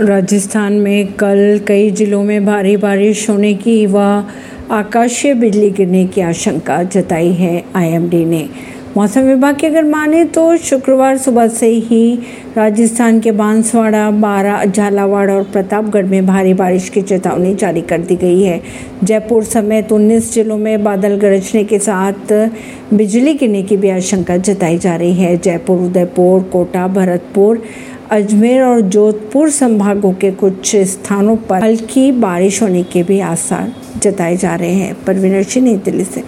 राजस्थान में कल कई जिलों में भारी बारिश होने की व आकाशीय बिजली गिरने की आशंका जताई है आईएमडी ने। मौसम विभाग की अगर माने तो शुक्रवार सुबह से ही राजस्थान के बांसवाड़ा, बारा, झालावाड़ और प्रतापगढ़ में भारी बारिश की चेतावनी जारी कर दी गई है। जयपुर समेत 19 जिलों में बादल गरजने के साथ बिजली गिरने की भी आशंका जताई जा रही है। जयपुर, उदयपुर, कोटा, भरतपुर, अजमेर और जोधपुर संभागों के कुछ स्थानों पर हल्की बारिश होने के भी आसार जताए जा रहे हैं। परवीन सिंह नई दिल्ली से।